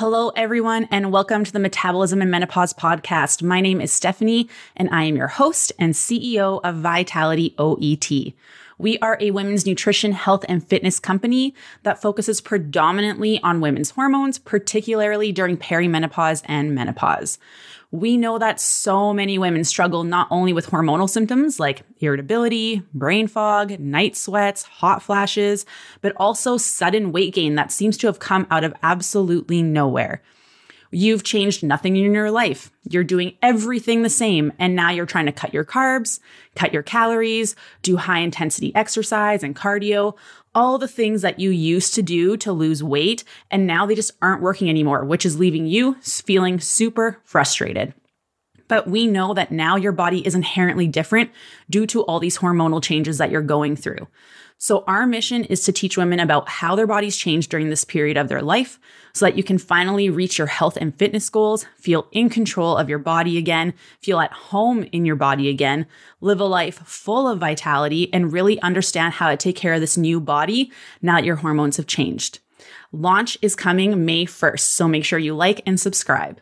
Hello, everyone, and welcome to the Metabolism and Menopause podcast. My name is Stephanie, and I am your host and CEO of Vitality OET. We are a women's nutrition, health, and fitness company that focuses predominantly on women's hormones, particularly during perimenopause and menopause. We know that so many women struggle not only with hormonal symptoms like irritability, brain fog, night sweats, hot flashes, but also sudden weight gain that seems to have come out of absolutely nowhere. You've changed nothing in your life. You're doing everything the same. And now you're trying to cut your carbs, cut your calories, do high intensity exercise and cardio, all the things that you used to do to lose weight. And now they just aren't working anymore, which is leaving you feeling super frustrated. But we know that now your body is inherently different due to all these hormonal changes that you're going through. So, our mission is to teach women about how their bodies change during this period of their life so that you can finally reach your health and fitness goals, feel in control of your body again, feel at home in your body again, live a life full of vitality, and really understand how to take care of this new body now that your hormones have changed. Launch is coming May 1st, so make sure you like and subscribe.